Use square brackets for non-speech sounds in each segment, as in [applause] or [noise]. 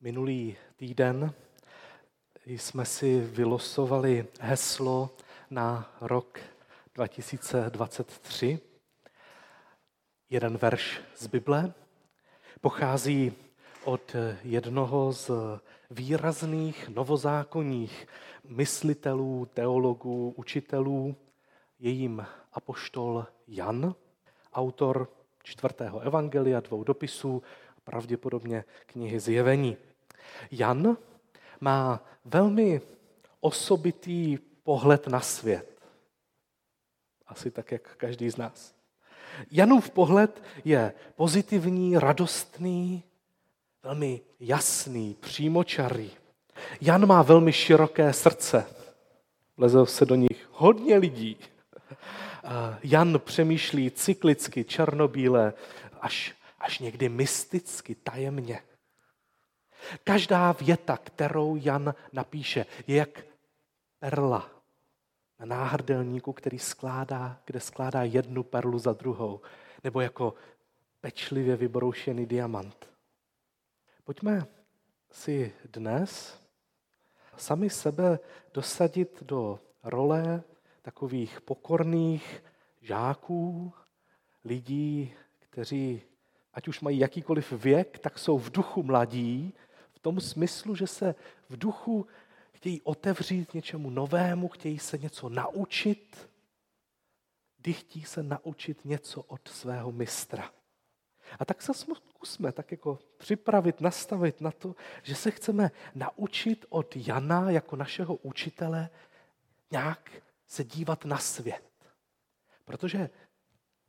Minulý týden jsme si vylosovali heslo na rok 2023. Jeden verš z Bible pochází od jednoho z výrazných novozákonních myslitelů, teologů, učitelů, jejím apoštol Jan, autor čtvrtého evangelia, dvou dopisů, pravděpodobně knihy Zjevení. Jan má velmi osobitý pohled na svět. Asi tak, jak každý z nás. Janův pohled je pozitivní, radostný, velmi jasný, přímočarý. Jan má velmi široké srdce. Leze se do nich hodně lidí. Jan přemýšlí cyklicky, černobíle, až, až někdy mysticky, tajemně. Každá věta, kterou Jan napíše, je jak perla na náhrdelníku, který skládá, kde skládá jednu perlu za druhou, nebo jako pečlivě vybroušený diamant. Pojďme si dnes sami sebe dosadit do role takových pokorných žáků, lidí, kteří, ať už mají jakýkoliv věk, tak jsou v duchu mladí, v tom smyslu, že se v duchu chtějí otevřít něčemu novému, chtějí se něco naučit, kdy chtějí se naučit něco od svého mistra. A tak se zkusme tak jako připravit, nastavit na to, že se chceme naučit od Jana jako našeho učitele nějak se dívat na svět. Protože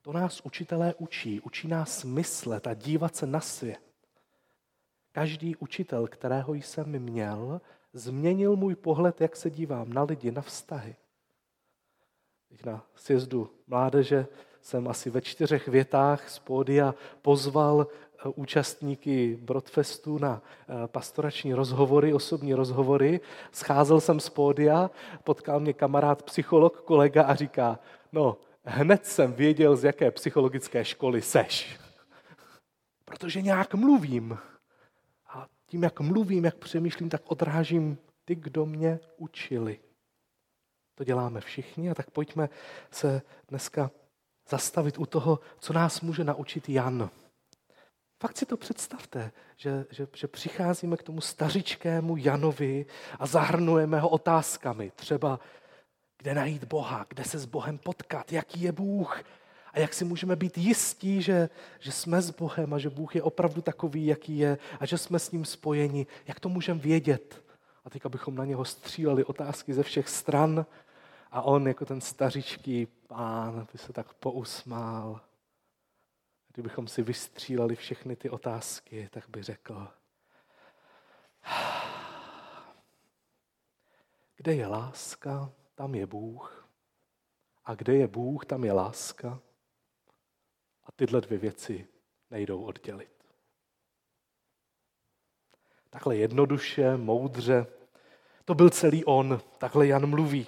to nás učitelé učí. Učí nás myslet a dívat se na svět. Každý učitel, kterého jsem měl, změnil můj pohled, jak se dívám na lidi, na vztahy. Teď na sjezdu mládeže jsem asi ve čtyřech větách z pódia pozval eh, účastníky Broadfestu na eh, pastorační rozhovory, osobní rozhovory. Scházel jsem z pódia, potkal mě kamarád, psycholog, kolega a říká, no, hned jsem věděl, z jaké psychologické školy seš. Protože nějak mluvím. A tím, jak mluvím, jak přemýšlím, tak odrážím ty, kdo mě učili. To děláme všichni a tak pojďme se dneska zastavit u toho, co nás může naučit Jan. Fakt si to představte, že, že, že přicházíme k tomu stařičkému Janovi a zahrnujeme ho otázkami. Třeba, kde najít Boha, kde se s Bohem potkat, jaký je Bůh a jak si můžeme být jistí, že, že jsme s Bohem a že Bůh je opravdu takový, jaký je a že jsme s ním spojeni. Jak to můžeme vědět? A teď, abychom na něho stříleli otázky ze všech stran a on jako ten stařičký pán by se tak pousmál. Kdybychom si vystříleli všechny ty otázky, tak by řekl, kde je láska, tam je Bůh. A kde je Bůh, tam je láska. A tyhle dvě věci nejdou oddělit. Takhle jednoduše, moudře, to byl celý on, takhle Jan mluví.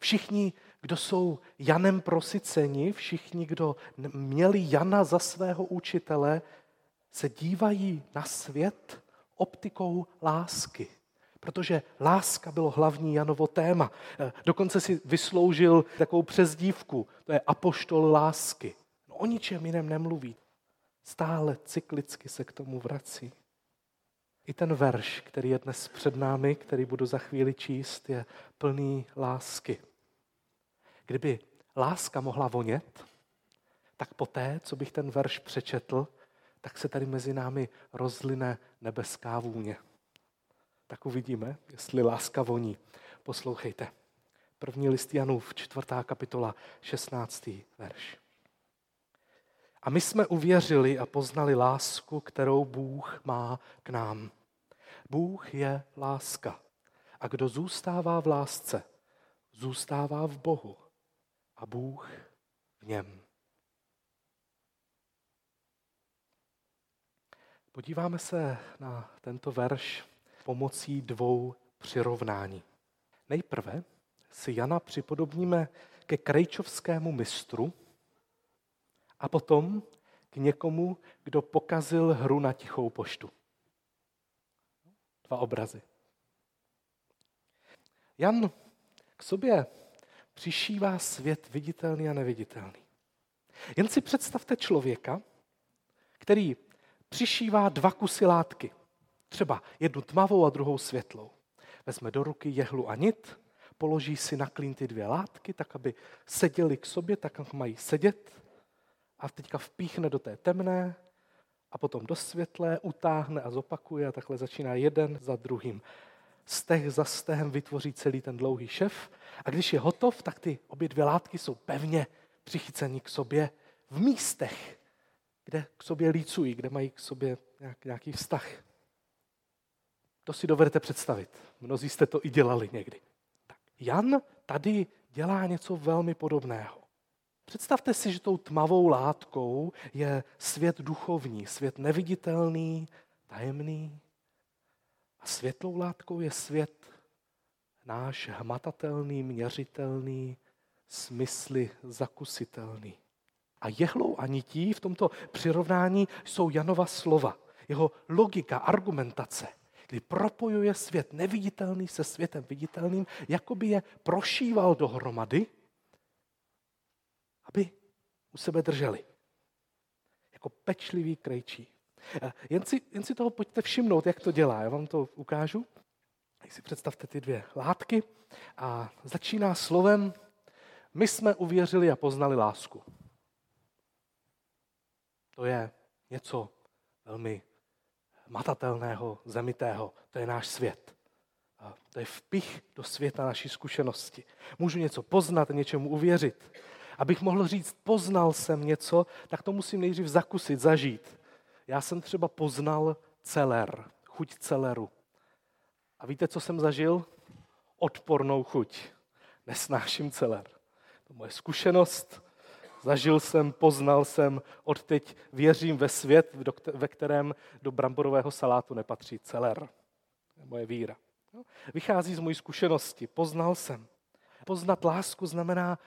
Všichni, kdo jsou Janem prosyceni, všichni, kdo měli Jana za svého učitele, se dívají na svět optikou lásky. Protože láska bylo hlavní Janovo téma. Eh, dokonce si vysloužil takovou přezdívku, to je apoštol lásky. No, o ničem jiném nemluví. Stále cyklicky se k tomu vrací. I ten verš, který je dnes před námi, který budu za chvíli číst, je plný lásky. Kdyby láska mohla vonět, tak poté, co bych ten verš přečetl, tak se tady mezi námi rozline nebeská vůně. Tak uvidíme, jestli láska voní. Poslouchejte. První list Janův, čtvrtá kapitola, 16. verš. A my jsme uvěřili a poznali lásku, kterou Bůh má k nám. Bůh je láska. A kdo zůstává v lásce, zůstává v Bohu a Bůh v něm. Podíváme se na tento verš pomocí dvou přirovnání. Nejprve si Jana připodobníme ke krejčovskému mistru a potom k někomu, kdo pokazil hru na tichou poštu. dva obrazy. Jan k sobě přišívá svět viditelný a neviditelný. Jen si představte člověka, který přišívá dva kusy látky. Třeba jednu tmavou a druhou světlou. Vezme do ruky jehlu a nit, položí si na klín ty dvě látky, tak aby seděli k sobě, tak jak mají sedět. A teďka vpíchne do té temné a potom do světlé, utáhne a zopakuje a takhle začíná jeden za druhým. Steh za stehem vytvoří celý ten dlouhý šef a když je hotov, tak ty obě dvě látky jsou pevně přichycení k sobě v místech, kde k sobě lícují, kde mají k sobě nějaký vztah. To si dovedete představit. Mnozí jste to i dělali někdy. Tak Jan tady dělá něco velmi podobného. Představte si, že tou tmavou látkou je svět duchovní, svět neviditelný, tajemný. A světlou látkou je svět náš hmatatelný, měřitelný, smysly zakusitelný. A jehlou a nití v tomto přirovnání jsou Janova slova, jeho logika, argumentace, kdy propojuje svět neviditelný se světem viditelným, jako by je prošíval dohromady, aby u sebe drželi. Jako pečlivý krejčí. Jen si, jen si toho pojďte všimnout, jak to dělá. Já vám to ukážu. Tak si představte ty dvě látky a začíná slovem my jsme uvěřili a poznali lásku. To je něco velmi matatelného, zemitého. To je náš svět. A to je vpich do světa naší zkušenosti. Můžu něco poznat, něčemu uvěřit. Abych mohl říct, poznal jsem něco, tak to musím nejdřív zakusit, zažít. Já jsem třeba poznal celer, chuť celeru. A víte, co jsem zažil? Odpornou chuť. Nesnáším celer. To moje zkušenost. Zažil jsem, poznal jsem, odteď věřím ve svět, ve kterém do bramborového salátu nepatří celer. Moje víra. Vychází z mojí zkušenosti. Poznal jsem. Poznat lásku znamená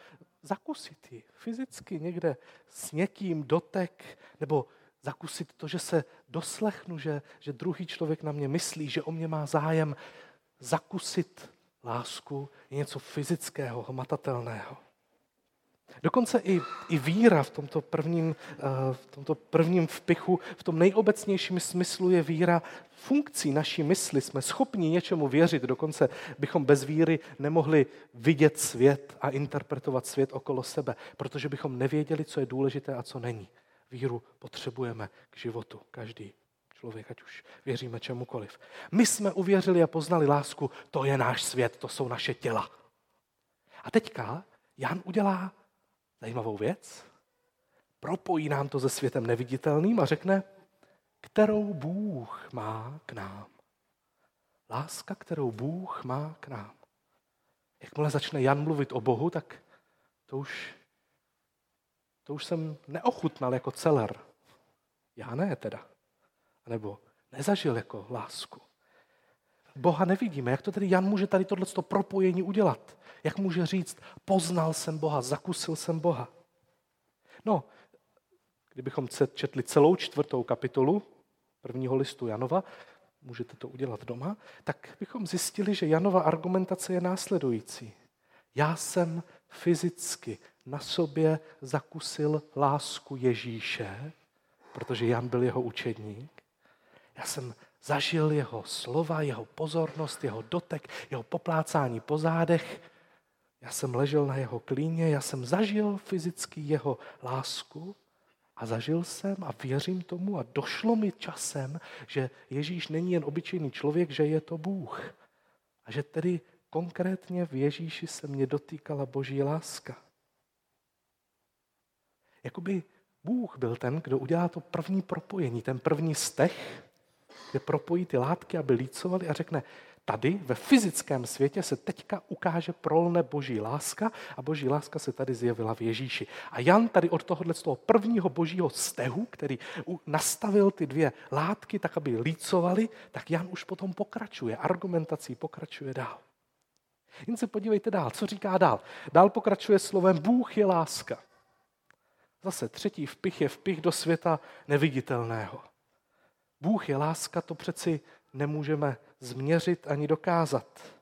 zakusit ji fyzicky někde s někým, dotek, nebo zakusit to, že se doslechnu, že, že druhý člověk na mě myslí, že o mě má zájem. Zakusit lásku je něco fyzického, hmatatelného. Dokonce i, i víra v tomto, prvním, eh, v tomto prvním vpichu, v tom nejobecnějším smyslu je víra funkcí naší mysli. Jsme schopni něčemu věřit, dokonce bychom bez víry nemohli vidět svět a interpretovat svět okolo sebe, protože bychom nevěděli, co je důležité a co není. Víru potřebujeme k životu, každý člověk, ať už věříme čemukoliv. My jsme uvěřili a poznali lásku, to je náš svět, to jsou naše těla. A teďka Jan udělá zajímavou věc. Propojí nám to se světem neviditelným a řekne, kterou Bůh má k nám. Láska, kterou Bůh má k nám. Jakmile začne Jan mluvit o Bohu, tak to už, to už jsem neochutnal jako celer. Já ne teda. Nebo nezažil jako lásku. Boha nevidíme. Jak to tedy Jan může tady tohle propojení udělat? Jak může říct, poznal jsem Boha, zakusil jsem Boha? No, kdybychom četli celou čtvrtou kapitolu prvního listu Janova, můžete to udělat doma, tak bychom zjistili, že Janova argumentace je následující. Já jsem fyzicky na sobě zakusil lásku Ježíše, protože Jan byl jeho učedník. Já jsem zažil jeho slova, jeho pozornost, jeho dotek, jeho poplácání po zádech. Já jsem ležel na jeho klíně, já jsem zažil fyzicky jeho lásku a zažil jsem a věřím tomu a došlo mi časem, že Ježíš není jen obyčejný člověk, že je to Bůh. A že tedy konkrétně v Ježíši se mě dotýkala boží láska. Jakoby Bůh byl ten, kdo udělá to první propojení, ten první stech kde propojí ty látky, aby lícovali a řekne, tady ve fyzickém světě se teďka ukáže prolne boží láska a boží láska se tady zjevila v Ježíši. A Jan tady od tohohle z toho prvního božího stehu, který nastavil ty dvě látky tak, aby lícovali, tak Jan už potom pokračuje, argumentací pokračuje dál. Jen se podívejte dál, co říká dál. Dál pokračuje slovem Bůh je láska. Zase třetí vpich je vpich do světa neviditelného. Bůh je láska, to přeci nemůžeme změřit ani dokázat.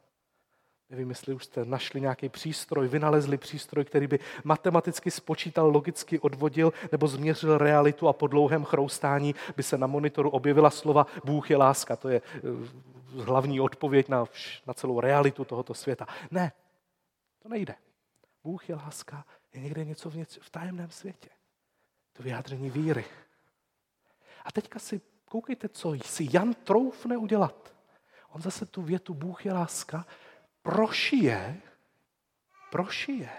Nevím, jestli už jste našli nějaký přístroj, vynalezli přístroj, který by matematicky spočítal, logicky odvodil nebo změřil realitu a po dlouhém chroustání by se na monitoru objevila slova Bůh je láska. To je eh, hlavní odpověď na, na celou realitu tohoto světa. Ne, to nejde. Bůh je láska, je někde něco v, něco v tajemném světě. To vyjádření víry. A teďka si koukejte, co si Jan troufne udělat. On zase tu větu Bůh je láska prošije, prošije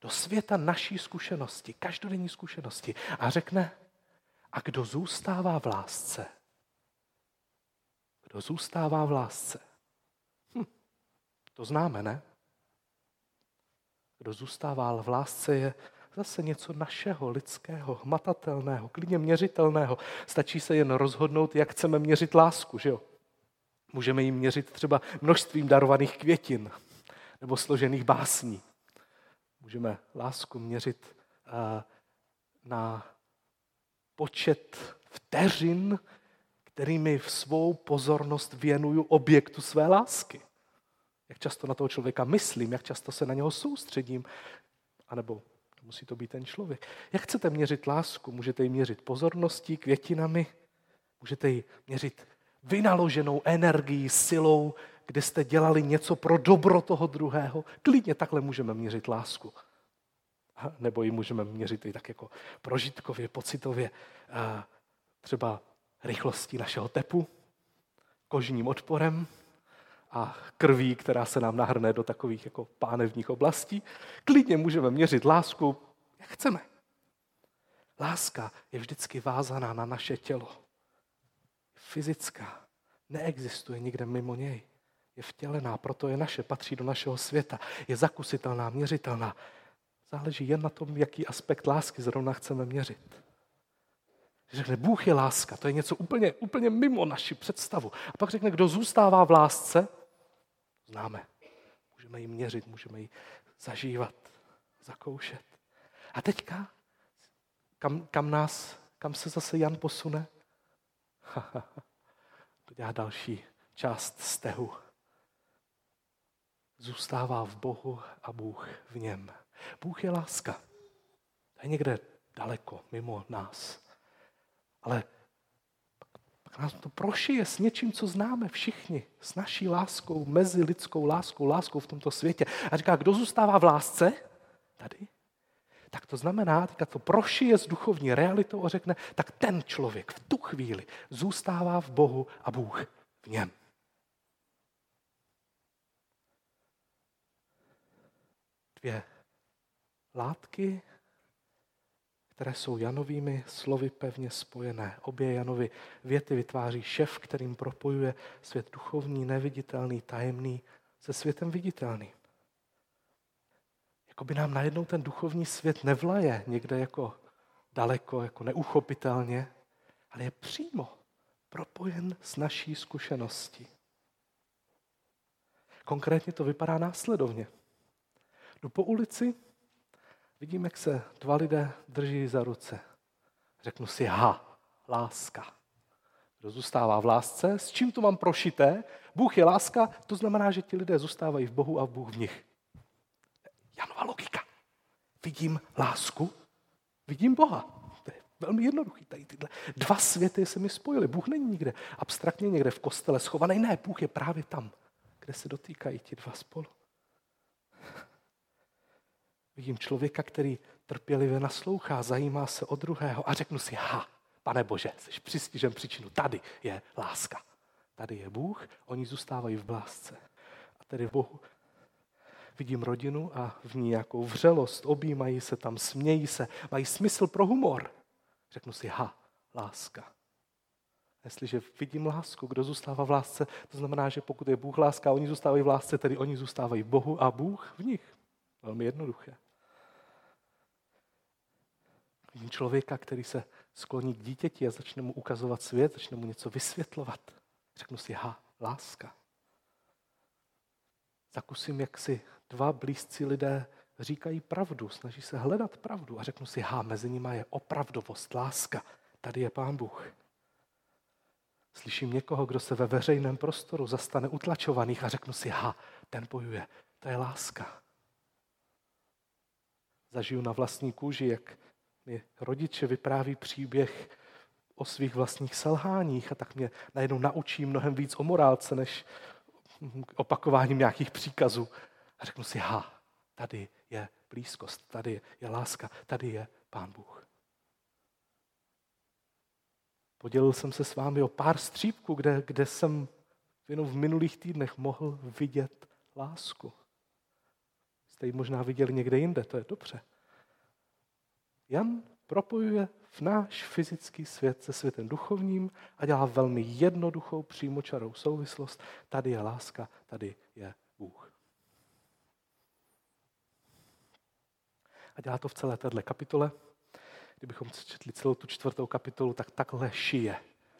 do světa naší zkušenosti, každodenní zkušenosti a řekne, a kdo zůstává v lásce? Kdo zůstává v lásce? Hm, to známe, ne? Kdo zůstává v lásce je zase něco našeho, lidského, hmatatelného, klidně měřitelného. Stačí se jen rozhodnout, jak chceme měřit lásku, že jo? Můžeme jim měřit třeba množstvím darovaných květin nebo složených básní. Můžeme lásku měřit eh, na počet vteřin, kterými v svou pozornost věnuju objektu své lásky. Jak často na toho člověka myslím, jak často se na něho soustředím, anebo musí to být ten člověk. Jak chcete měřit lásku? Můžete ji měřit pozorností, květinami, můžete ji měřit vynaloženou energií, silou, kde jste dělali něco pro dobro toho druhého. Klidně takhle můžeme měřit lásku. Nebo ji můžeme měřit i tak jako prožitkově, pocitově, třeba rychlostí našeho tepu, kožním odporem a krví, která se nám nahrne do takových jako pánevních oblastí. Klidně můžeme měřit lásku, jak chceme. Láska je vždycky vázaná na naše tělo fyzická. Neexistuje nikde mimo něj. Je vtělená, proto je naše, patří do našeho světa. Je zakusitelná, měřitelná. Záleží jen na tom, jaký aspekt lásky zrovna chceme měřit. Řekne, Bůh je láska, to je něco úplně, úplně mimo naši představu. A pak řekne, kdo zůstává v lásce, známe. Můžeme ji měřit, můžeme ji zažívat, zakoušet. A teďka, kam, kam nás, kam se zase Jan posune? [laughs] to dělá další část stehu. Zůstává v Bohu a Bůh v něm. Bůh je láska. To je někde daleko, mimo nás. Ale pak nás to prošije s něčím, co známe všichni, s naší láskou, mezi lidskou láskou, láskou v tomto světě. A říká, kdo zůstává v lásce? Tady tak to znamená, teďka to prošije s duchovní realitou a řekne, tak ten člověk v tu chvíli zůstává v Bohu a Bůh v něm. Dvě látky, které jsou Janovými slovy pevně spojené. Obě Janovy věty vytváří šef, kterým propojuje svět duchovní, neviditelný, tajemný se světem viditelným jako by nám najednou ten duchovní svět nevlaje někde jako daleko, jako neuchopitelně, ale je přímo propojen s naší zkušeností. Konkrétně to vypadá následovně. Jdu po ulici, vidím, jak se dva lidé drží za ruce. Řeknu si, ha, láska. Kdo zůstává v lásce? S čím to mám prošité? Bůh je láska, to znamená, že ti lidé zůstávají v Bohu a v Bůh v nich. Janova logika. Vidím lásku, vidím Boha. To je velmi jednoduchý. Tady tyhle dva světy se mi spojily. Bůh není nikde abstraktně někde v kostele schovaný. Ne, Bůh je právě tam, kde se dotýkají ti dva spolu. Vidím člověka, který trpělivě naslouchá, zajímá se o druhého a řeknu si, ha, pane Bože, jsi přistižen příčinu. Tady je láska. Tady je Bůh, oni zůstávají v lásce. A tedy v Bohu vidím rodinu a v ní nějakou vřelost, objímají se tam, smějí se, mají smysl pro humor. Řeknu si, ha, láska. Jestliže vidím lásku, kdo zůstává v lásce, to znamená, že pokud je Bůh láska, oni zůstávají v lásce, tedy oni zůstávají v Bohu a Bůh v nich. Velmi jednoduché. Vidím člověka, který se skloní k dítěti a začne mu ukazovat svět, začne mu něco vysvětlovat. Řeknu si, ha, láska. Zakusím, jak si dva blízcí lidé říkají pravdu, snaží se hledat pravdu a řeknu si, ha, mezi nimi je opravdovost, láska. Tady je Pán Bůh. Slyším někoho, kdo se ve veřejném prostoru zastane utlačovaných a řeknu si, ha, ten bojuje, to je láska. Zažiju na vlastní kůži, jak mi rodiče vypráví příběh o svých vlastních selháních a tak mě najednou naučí mnohem víc o morálce, než opakováním nějakých příkazů. A řeknu si, ha, tady je blízkost, tady je láska, tady je Pán Bůh. Podělil jsem se s vámi o pár střípků, kde, kde jsem jenom v minulých týdnech mohl vidět lásku. Jste ji možná viděli někde jinde, to je dobře. Jan propojuje v náš fyzický svět se světem duchovním a dělá velmi jednoduchou přímočarou souvislost. Tady je láska, tady je Bůh. A dělá to v celé této kapitole. Kdybychom četli celou tu čtvrtou kapitolu, tak takhle šije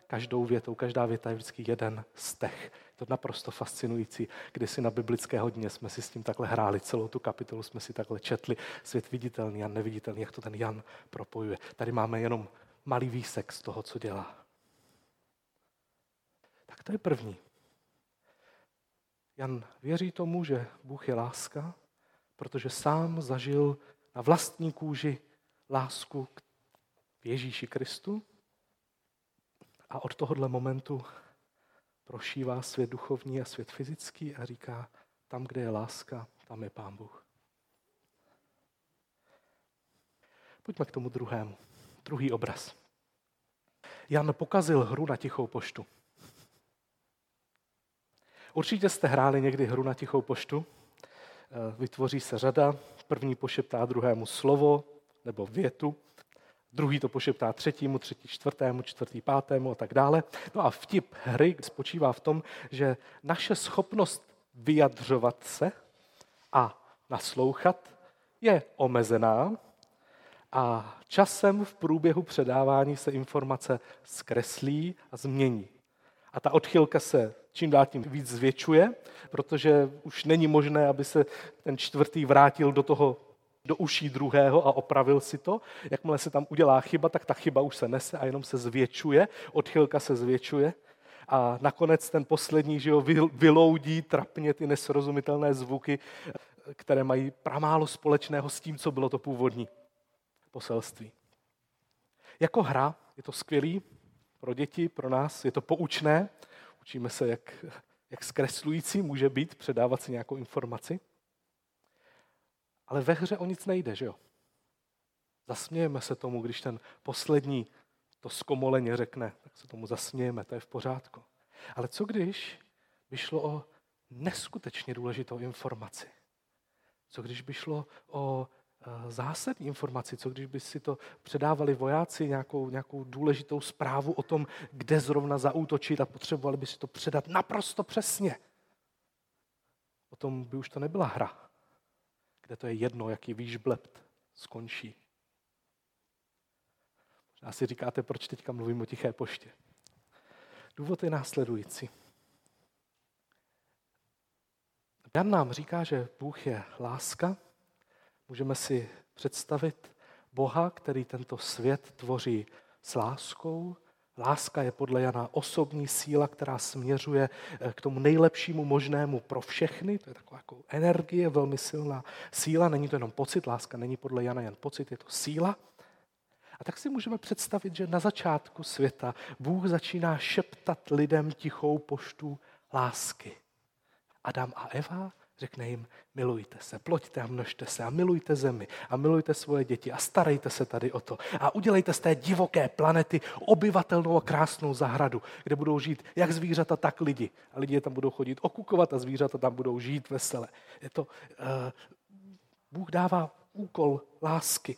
každou větou. Každá věta je vždycky jeden stech. To je naprosto fascinující. Kdysi na biblické hodině jsme si s tím takhle hráli. Celou tu kapitolu jsme si takhle četli. Svět viditelný a neviditelný, jak to ten Jan propojuje. Tady máme jenom malý výsek z toho, co dělá. Tak to je první. Jan věří tomu, že Bůh je láska, protože sám zažil na vlastní kůži lásku v Ježíši Kristu a od tohohle momentu prošívá svět duchovní a svět fyzický a říká, tam, kde je láska, tam je Pán Bůh. Pojďme k tomu druhému. Druhý obraz. Jan pokazil hru na tichou poštu. Určitě jste hráli někdy hru na tichou poštu. Eh, vytvoří se řada, první pošeptá druhému slovo nebo větu, druhý to pošeptá třetímu, třetí čtvrtému, čtvrtý pátému a tak dále. No a vtip hry spočívá v tom, že naše schopnost vyjadřovat se a naslouchat je omezená a časem v průběhu předávání se informace zkreslí a změní. A ta odchylka se čím dál tím víc zvětšuje, protože už není možné, aby se ten čtvrtý vrátil do toho do uší druhého a opravil si to. Jakmile se tam udělá chyba, tak ta chyba už se nese a jenom se zvětšuje, odchylka se zvětšuje. A nakonec ten poslední že jo, vyloudí trapně ty nesrozumitelné zvuky, které mají pramálo společného s tím, co bylo to původní poselství. Jako hra je to skvělý pro děti, pro nás, je to poučné. Učíme se, jak, jak zkreslující může být předávat si nějakou informaci. Ale ve hře o nic nejde, že jo? Zasmějeme se tomu, když ten poslední to zkomoleně řekne, tak se tomu zasmějeme, to je v pořádku. Ale co když by šlo o neskutečně důležitou informaci? Co když by šlo o e, zásadní informaci, co když by si to předávali vojáci, nějakou, nějakou důležitou zprávu o tom, kde zrovna zaútočit a potřebovali by si to předat naprosto přesně. O tom by už to nebyla hra, kde to je jedno, jaký výžblept skončí. Možná si říkáte, proč teďka mluvím o tiché poště. Důvod je následující. Jan nám říká, že Bůh je láska. Můžeme si představit Boha, který tento svět tvoří s láskou, Láska je podle Jana osobní síla, která směřuje eh, k tomu nejlepšímu možnému pro všechny. To je taková jako energie, velmi silná síla. Není to jenom pocit, láska není podle Jana jen pocit, je to síla. A tak si můžeme představit, že na začátku světa Bůh začíná šeptat lidem tichou poštu lásky. Adam a Eva Řekne jim, milujte se, ploďte a množte se a milujte zemi a milujte svoje děti a starejte se tady o to. A udělejte z té divoké planety obyvatelnou a krásnou zahradu, kde budou žít jak zvířata, tak lidi. A lidi tam budou chodit okukovat a zvířata tam budou žít vesele. Je to, uh, Bůh dává úkol lásky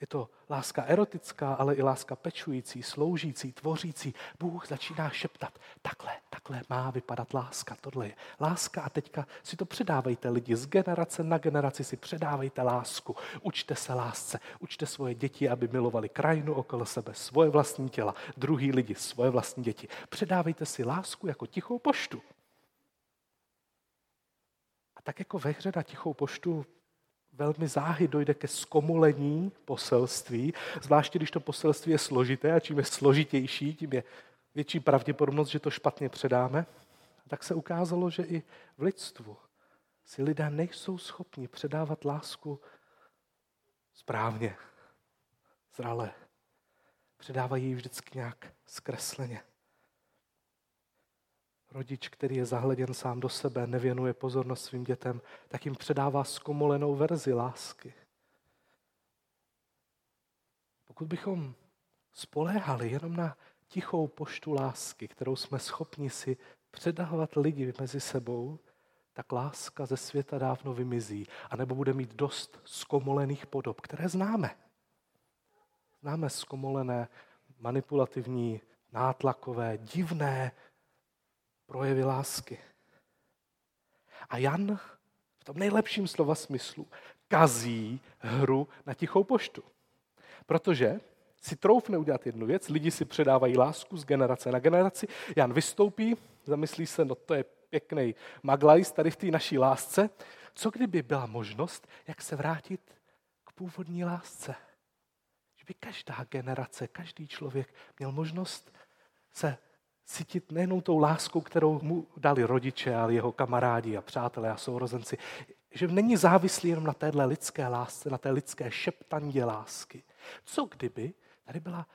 je to láska erotická, ale i láska pečující, sloužící, tvořící. Bůh začíná šeptat, takhle, takhle má vypadat láska, tohle je láska a teďka si to předávejte lidi, z generace na generaci si předávejte lásku. Učte se lásce, učte svoje děti, aby milovali krajinu okolo sebe, svoje vlastní těla, druhý lidi, svoje vlastní děti. Předávejte si lásku jako tichou poštu. A tak jako ve hře na tichou poštu velmi záhy dojde ke zkomolení poselství, zvláště když to poselství je složité a čím je složitější, tím je větší pravděpodobnost, že to špatně předáme. Tak se ukázalo, že i v lidstvu si lidé nejsou schopni předávat lásku správně, zrale. Předávají ji vždycky nějak zkresleně. Rodič, který je zahleděn sám do sebe, nevěnuje pozornost svým dětem, tak jim předává zkomolenou verzi lásky. Pokud bychom spoléhali jenom na tichou poštu lásky, kterou jsme schopni si předávat lidi mezi sebou, tak láska ze světa dávno vymizí, anebo bude mít dost zkomolených podob, které známe. Známe zkomolené, manipulativní, nátlakové, divné projevy lásky. A Jan v tom nejlepším slova smyslu kazí hru na tichou poštu. Protože si troufne udělat jednu věc, lidi si předávají lásku z generace na generaci, Jan vystoupí, zamyslí se, no to je pěkný maglajs tady v té naší lásce. Co kdyby byla možnost, jak se vrátit k původní lásce? Že by každá generace, každý člověk měl možnost se cítit nejenom tou láskou, kterou mu dali rodiče, ale jeho kamarádi a přátelé a sourozenci. Že není závislý jenom na téhle lidské lásce, na té lidské šeptandě lásky. Co kdyby tady byla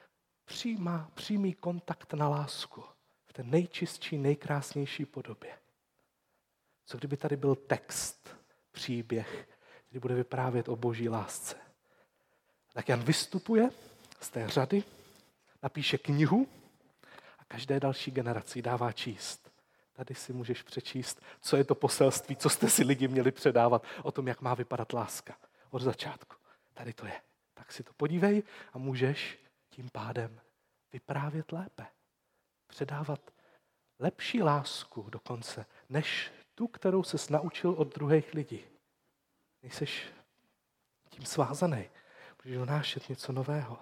přímá, přímý kontakt na lásku v té nejčistší, nejkrásnější podobě? Co kdyby tady byl text, příběh, který bude vyprávět o boží lásce? Tak Jan vystupuje z té řady, napíše knihu každé další generaci dává číst. Tady si můžeš přečíst, co je to poselství, co jste si lidi měli předávat o tom, jak má vypadat láska. Od začátku. Tady to je. Tak si to podívej a můžeš tím pádem vyprávět lépe. Předávat lepší lásku dokonce, než tu, kterou se naučil od druhých lidí. Nejseš tím svázaný. Můžeš donášet něco nového.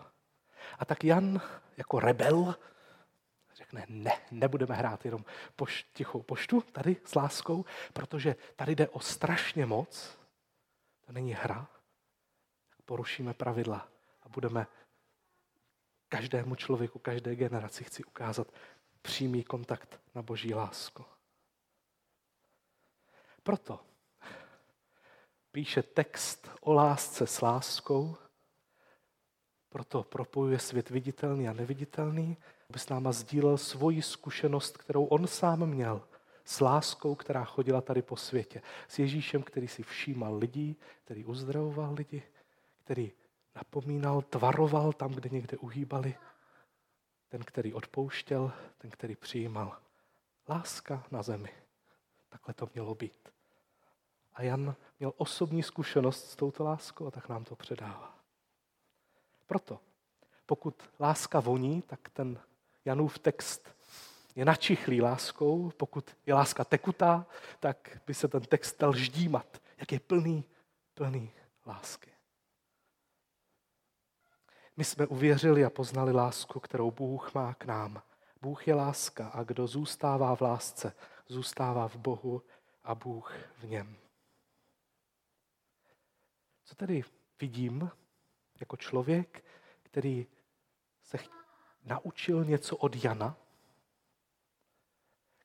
A tak Jan jako rebel řekne, ne, nebudeme hrát jenom poš, tichou poštu tady s láskou, protože tady jde o strašně moc. To není hra. Porušíme pravidla a budeme každému člověku, každé generaci chci ukázat přímý kontakt na boží lásku. Proto píše text o lásce s láskou, proto propojuje svět viditelný a neviditelný, aby s náma sdílel svoji zkušenost, kterou on sám měl, s láskou, která chodila tady po světě. S Ježíšem, který si všímal lidí, který uzdravoval lidi, který napomínal, tvaroval tam, kde někde uhýbali. Ten, který odpouštěl, ten, který přijímal. Láska na zemi. Takhle to mělo být. A Jan měl osobní zkušenost s touto láskou, tak nám to předává. Proto, pokud láska voní, tak ten Janův text je načichlý láskou. Pokud je láska tekutá, tak by se ten text dal ždímat, jak je plný, plný lásky. My jsme uvěřili a poznali lásku, kterou Bůh má k nám. Bůh je láska a kdo zůstává v lásce, zůstává v Bohu a Bůh v něm. Co tedy vidím jako člověk, který se naučil něco od Jana?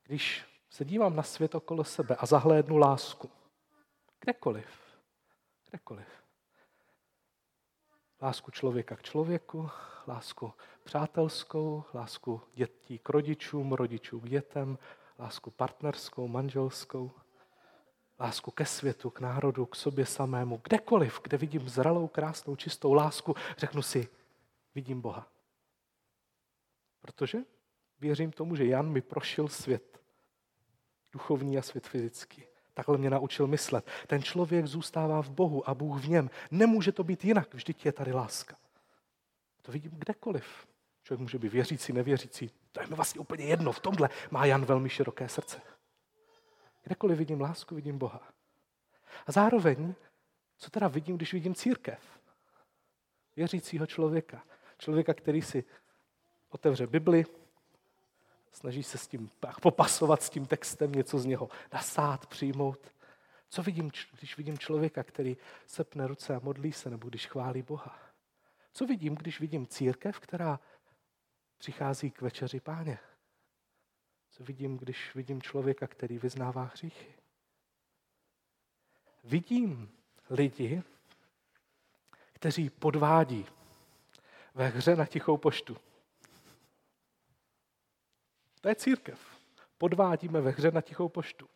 Když se dívám na svět okolo sebe a zahlédnu lásku, kdekoliv, kdekoliv. Lásku člověka k člověku, lásku přátelskou, lásku dětí k rodičům, rodičů k dětem, lásku partnerskou, manželskou, lásku ke světu, k národu, k sobě samému, kdekoliv, kde vidím zralou, krásnou, čistou lásku, řeknu si, vidím Boha. Protože věřím tomu, že Jan mi prošel svět duchovní a svět fyzický. Takhle mě naučil myslet. Ten člověk zůstává v Bohu a Bůh v něm. Nemůže to být jinak, vždyť je tady láska. To vidím kdekoliv. Člověk může být věřící, nevěřící. To je mi vlastně úplně jedno. V tomhle má Jan velmi široké srdce. Kdekoliv vidím lásku, vidím Boha. A zároveň, co teda vidím, když vidím církev? Věřícího člověka. Člověka, který si otevře Bibli, snaží se s tím popasovat s tím textem, něco z něho nasát, přijmout. Co vidím, když vidím člověka, který sepne ruce a modlí se, nebo když chválí Boha? Co vidím, když vidím církev, která přichází k večeři páně, Co vidím, když vidím člověka, který vyznává hříchy? Vidím lidi, kteří podvádí ve hře na tichou poštu. To je církev. Podvádíme ve hře na tichou poštu.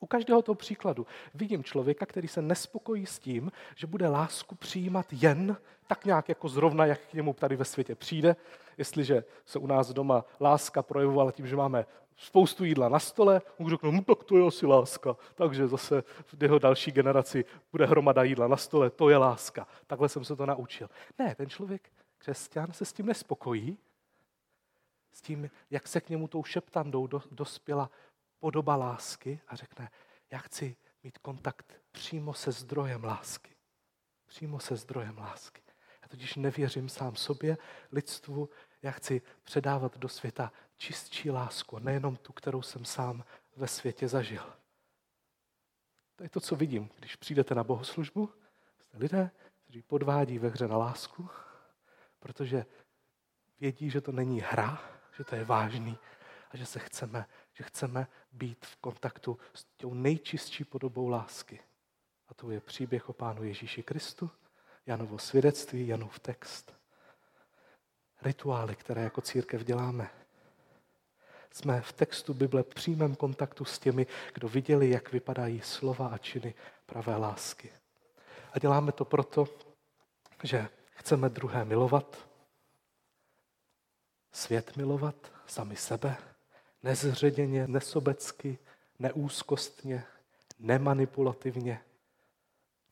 U každého toho příkladu vidím člověka, který se nespokojí s tím, že bude lásku přijímat jen tak nějak jako zrovna, jak k němu tady ve světě přijde. Jestliže se u nás doma láska projevovala tím, že máme spoustu jídla na stole, on řekne, no tak to je asi láska. Takže zase v jeho další generaci bude hromada jídla na stole, to je láska. Takhle jsem se to naučil. Ne, ten člověk, křesťan, se s tím nespokojí, s tím, jak se k němu tou šeptandou dospěla podoba lásky a řekne, já chci mít kontakt přímo se zdrojem lásky. Přímo se zdrojem lásky. Já totiž nevěřím sám sobě, lidstvu, já chci předávat do světa čistší lásku, nejenom tu, kterou jsem sám ve světě zažil. To je to, co vidím, když přijdete na bohoslužbu. Jste lidé, kteří podvádí ve hře na lásku, protože vědí, že to není hra, že to je vážný a že se chceme, že chceme být v kontaktu s tou nejčistší podobou lásky. A to je příběh o Pánu Ježíši Kristu, Janovo svědectví, Janův text. Rituály, které jako církev děláme. Jsme v textu Bible v přímém kontaktu s těmi, kdo viděli, jak vypadají slova a činy pravé lásky. A děláme to proto, že chceme druhé milovat, svět milovat, sami sebe, nezředěně, nesobecky, neúzkostně, nemanipulativně.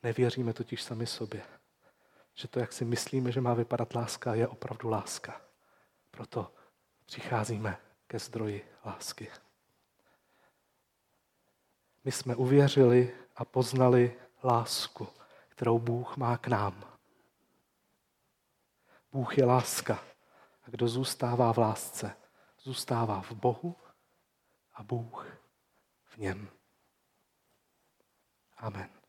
Nevěříme totiž sami sobě, že to, jak si myslíme, že má vypadat láska, je opravdu láska. Proto přicházíme ke zdroji lásky. My jsme uvěřili a poznali lásku, kterou Bůh má k nám. Bůh je láska. A kdo zůstává v lásce, zůstává v Bohu a Bůh v něm. Amen.